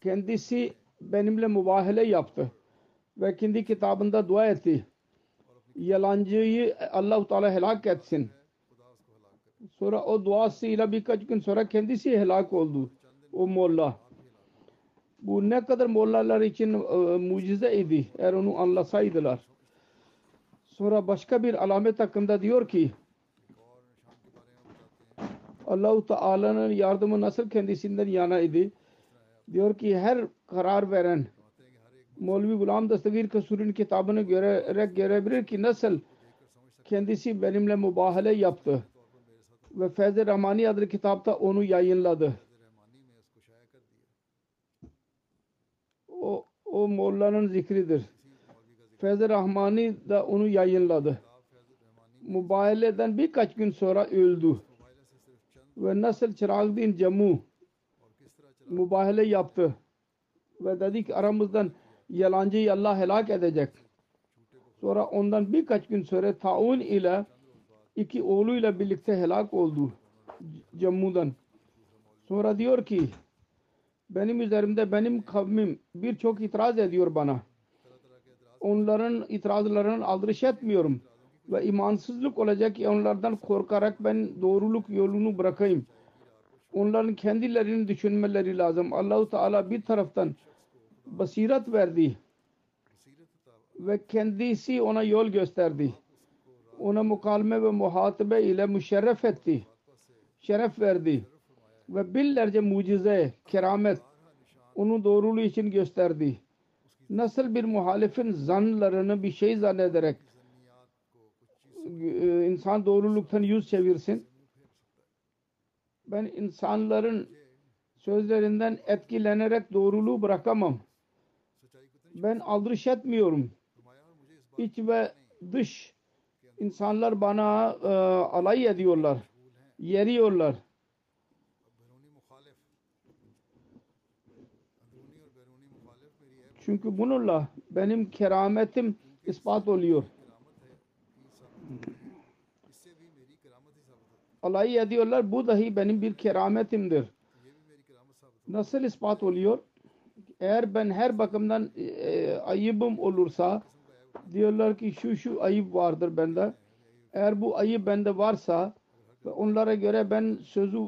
kendisi benimle mübahale yaptı ve kendi kitabında dua etti. Yalancıyı Allah-u Teala helak etsin. Sonra o duasıyla birkaç gün sonra kendisi helak oldu. O molla. Bu ne kadar mollalar için e, mucize idi. Eğer onu anlasaydılar. Sonra başka bir alamet hakkında diyor ki Allah-u Teala'nın yardımı nasıl kendisinden yana idi. Diyor ki her karar veren Molvi Gulam Dastagir Kasuri'nin kitabını görerek görebilir ki nasıl kendisi benimle mübahale yaptı. Ve Feyz-i Rahmani adlı kitapta onu yayınladı. O, Molla'nın zikridir. Feyz-i Rahmani da onu yayınladı. Mübahaleden birkaç gün sonra öldü. Ve nasıl Çırağdin Camu mübahale yaptı. Ve dedi ki aramızdan yalancıyı Allah helak edecek. Sonra ondan birkaç gün sonra taun ile iki oğluyla birlikte helak oldu. Cammu'dan. Sonra diyor ki benim üzerimde benim kavmim birçok itiraz ediyor bana. Onların itirazlarının aldırış etmiyorum. Ve imansızlık olacak ki onlardan korkarak ben doğruluk yolunu bırakayım. Onların kendilerini düşünmeleri lazım. Allahu Teala bir taraftan basiret verdi ve kendisi ona yol gösterdi. Ona mukalme ve muhatabe ile müşerref etti. Şeref verdi. Ve binlerce mucize, keramet onu doğruluğu için gösterdi. Nasıl bir muhalifin zanlarını bir şey zannederek insan doğruluktan yüz çevirsin. Ben insanların sözlerinden etkilenerek doğruluğu bırakamam. Ben aldırış etmiyorum. İç ve dış insanlar bana e, alay ediyorlar. Yeriyorlar. Çünkü bununla benim kerametim ispat oluyor. alay ediyorlar. Bu dahi benim bir kerametimdir. Nasıl ispat oluyor? Eğer ben her bakımdan e, ayıbım olursa diyorlar ki şu şu ayıp vardır bende. Eğer bu ayıp bende varsa ve onlara göre ben sözü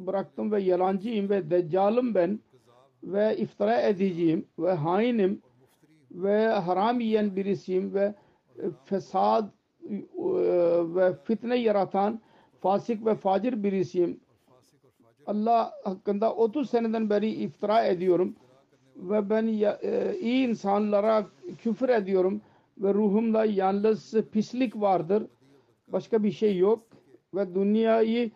bıraktım ve yalancıyım ve deccalım ben ve iftira edeceğim ve hainim ve haram yiyen birisiyim ve e, fesad e, ve fitne yaratan fasık ve facir birisiyim. Allah hakkında 30 seneden beri iftira ediyorum ve ben e, iyi insanlara küfür ediyorum ve ruhumda yalnız pislik vardır. Başka bir şey yok ve dünyayı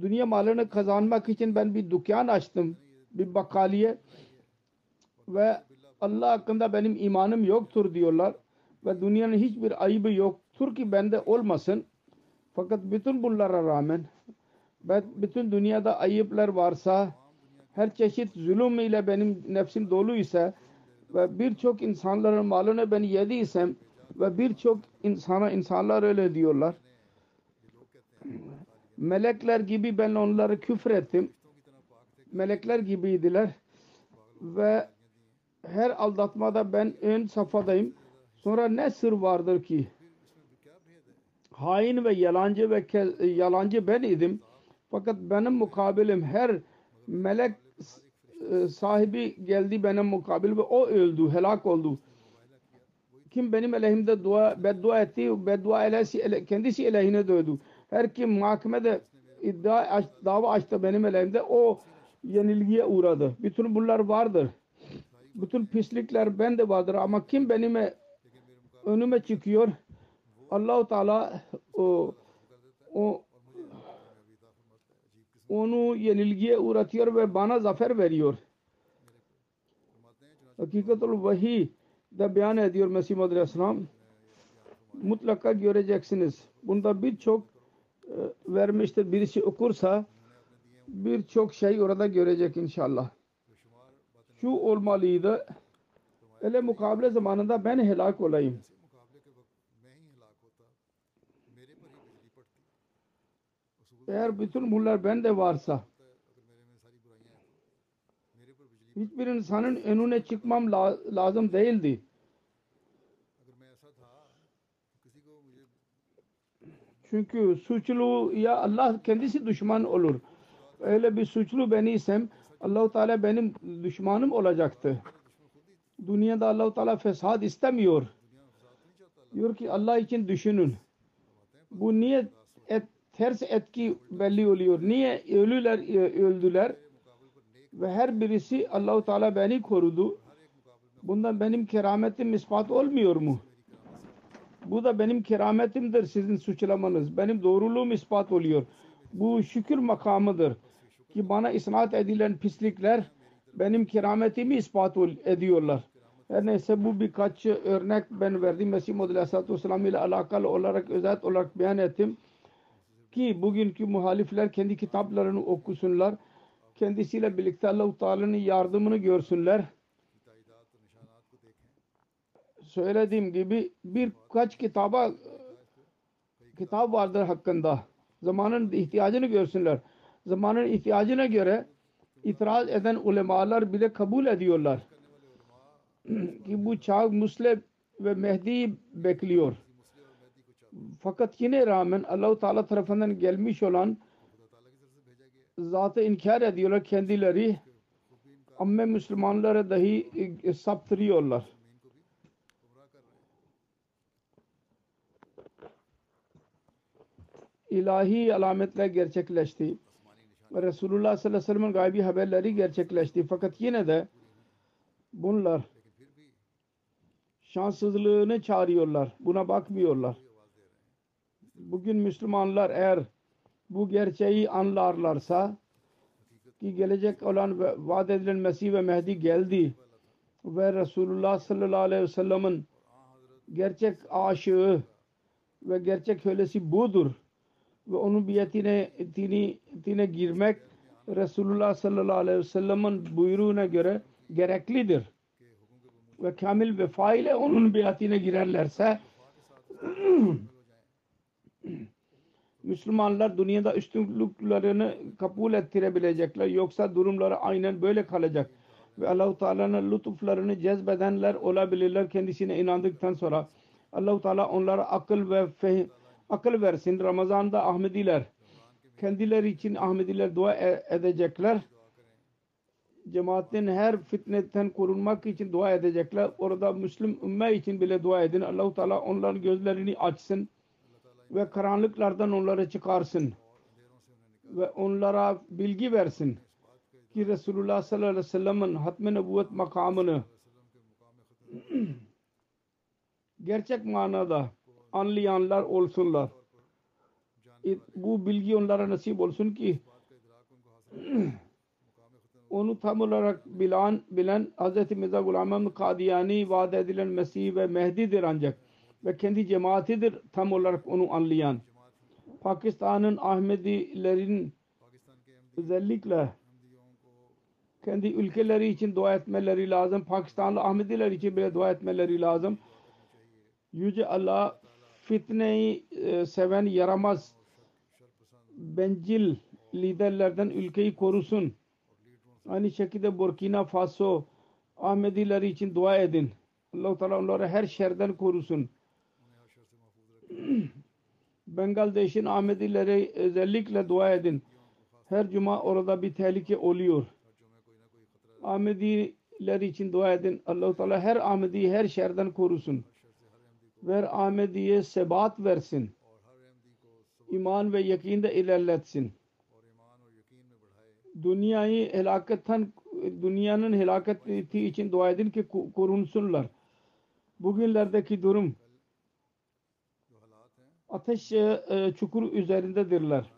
dünya malını kazanmak için ben bir dükkan açtım. Bir bakkaliye ve Allah hakkında benim imanım yoktur diyorlar ve dünyanın hiçbir ayıbı yoktur ki bende olmasın. Fakat bütün bunlara rağmen ben bütün dünyada ayıplar varsa her çeşit zulüm ile benim nefsim dolu ise ve birçok insanların malını ben yediysem ve birçok insana insanlar öyle diyorlar. Melekler gibi ben onları küfür ettim. Melekler gibiydiler ve her aldatmada ben ön safhadayım. Sonra ne sır vardır ki? Hain ve yalancı ve yalancı ben idim. Fakat benim mukabilim her melek e, sahibi geldi benim mukabil ve o öldü, helak oldu. Kim benim aleyhimde dua, beddua etti, beddua elesi, kendisi aleyhine döndü. Her kim mahkemede iddia, dava açtı benim aleyhimde o yenilgiye uğradı. Bütün bunlar vardır. Bütün pislikler bende vardır ama kim benime önüme çıkıyor Allahu Teala o, o onu yenilgiye uğratıyor ve bana zafer veriyor. Hakikatul vahiy da beyan ediyor Mesih Muhammed Aleyhisselam. Mutlaka göreceksiniz. Bunda birçok e, vermiştir. Birisi okursa birçok şey orada görecek inşallah. Şu olmalıydı. Öyle mukabele zamanında ben helak olayım. Eğer bütün bunlar bende varsa hiçbir insanın önüne çıkmam la lazım değildi. Çünkü suçlu ya Allah kendisi düşman olur. Öyle bir suçlu beniysem Allahu Teala benim düşmanım olacaktı. Dünyada Allahu Teala fesat istemiyor. Diyor ki Allah için düşünün. Bu niye et, ters etki belli oluyor? Niye ölüler öldüler? Ve her birisi Allahu Teala beni korudu. Bundan benim kerametim ispat olmuyor mu? Bu da benim kerametimdir sizin suçlamanız. Benim doğruluğum ispat oluyor. Bu şükür makamıdır. Ki bana isnat edilen pislikler benim kerametimi ispat ediyorlar. Her neyse bu birkaç örnek ben verdim. Mesih Muhammed Aleyhisselatü Vesselam ile alakalı olarak özet olarak beyan ettim. Ki bugünkü muhalifler kendi kitaplarını okusunlar. Kendisiyle birlikte Allah-u Teala'nın yardımını görsünler. Söylediğim gibi birkaç kitaba kitap vardır hakkında. Zamanın ihtiyacını görsünler. Zamanın ihtiyacına göre itiraz eden ulemalar bile kabul ediyorlar. *clears throat* ki bu çağ Muslim ve Mehdi'yi bekliyor. Fakat yine rağmen Allahu Teala tarafından gelmiş olan zatı inkar ediyorlar kendileri. Amme Müslümanlara dahi e, saptırıyorlar. ilahi alametler gerçekleşti. Resulullah sallallahu aleyhi ve sellem'in gaybi haberleri gerçekleşti. Fakat yine de bunlar şanssızlığını çağırıyorlar. Buna bakmıyorlar. Bugün Müslümanlar eğer bu gerçeği anlarlarsa ki gelecek olan vaat edilen Mesih ve Mehdi geldi ve Resulullah sallallahu aleyhi ve sellem'in gerçek aşığı ve gerçek kölesi budur ve onun biyetine dini, dine girmek Resulullah sallallahu aleyhi ve sellem'in buyruğuna göre gereklidir. Ve kamil vefa ile onun biatine girerlerse *clears throat* Müslümanlar dünyada üstünlüklerini kabul ettirebilecekler. Yoksa durumları aynen böyle kalacak. Ve Allahu Teala'nın lütuflarını cezbedenler olabilirler kendisine inandıktan sonra. Allahu Teala onlara akıl ve fehim, akıl versin. Ramazan'da Ahmediler kendileri için Ahmediler dua e- edecekler. Cemaatin her fitneten korunmak için dua edecekler. Orada Müslüm ümme için bile dua edin. Allahu Teala onların gözlerini açsın ve karanlıklardan onları çıkarsın ve onlara bilgi versin ki Resulullah sallallahu aleyhi ve sellem'in hatm-ı nübüvvet makamını *clears throat* gerçek manada anlayanlar olsunlar. Bu bilgi onlara nasip olsun ki *clears throat* onu tam olarak bilen, bilen Hz. Mirza Ahmad Kadiyani vaat edilen Mesih ve Mehdi'dir ancak ve kendi cemaatidir tam olarak onu anlayan. Pakistan'ın Ahmedilerin özellikle kendi ülkeleri için dua etmeleri lazım. Pakistanlı Ahmediler için bile dua etmeleri lazım. Yüce Allah fitneyi e, seven yaramaz bencil liderlerden ülkeyi korusun. Aynı şekilde Burkina Faso Ahmedileri için dua edin. Allah-u Teala onları her şerden korusun. *clears throat* Bangladeş'in Ahmedileri özellikle dua edin. Her cuma orada bir tehlike oluyor. Ahmediler için dua edin. Allah-u Teala her Ahmedi'yi her şerden korusun. Ve Ahmedi'ye sebat versin. İman ve yakinde ilerletsin. Dünyayı helaketten dünyanın helaketi için dua edin ki korunsunlar. Bugünlerdeki durum ateş e, çukuru üzerindedirler.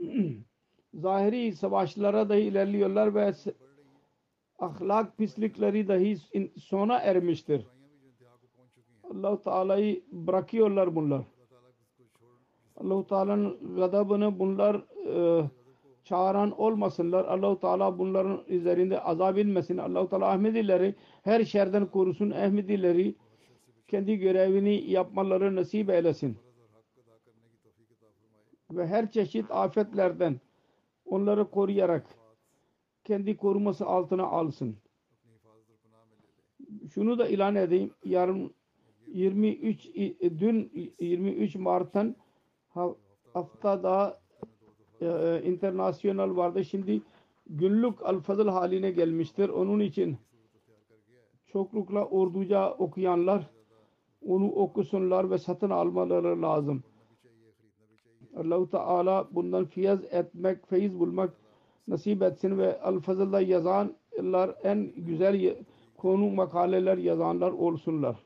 *clears throat* Zahiri savaşlara dahi ilerliyorlar ve ahlak pislikleri dahi sona ermiştir. Allah-u Teala'yı bırakıyorlar bunlar. Allah-u Teala'nın gadabını bunlar e, çağıran olmasınlar. Allah-u Teala bunların üzerinde azab inmesin. Allah-u Teala Ahmedileri her şerden korusun. Ahmedileri kendi görevini yapmaları nasip eylesin. Ve her çeşit afetlerden onları koruyarak kendi koruması altına alsın. Şunu da ilan edeyim. Yarın 23 dün 23 Mart'tan haftada e, internasyonel vardı. Şimdi günlük alfazıl haline gelmiştir. Onun için çoklukla orduca okuyanlar onu okusunlar ve satın almaları lazım. Allah-u Teala bundan fiyaz etmek, feyiz bulmak nasip etsin ve Al-Fazıl'da yazanlar en güzel konu makaleler yazanlar olsunlar.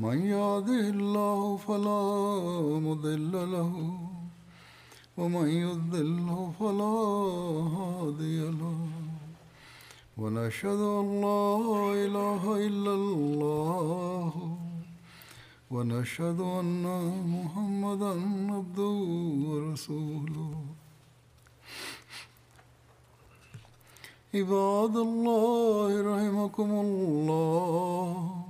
من يهده الله فلا مضل له ومن يضلله فلا هادي له. ونشهد أن لا إله إلا الله ونشهد أن محمدا عبده ورسوله. عباد الله رحمكم الله.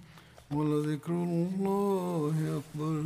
ولذكر الله أكبر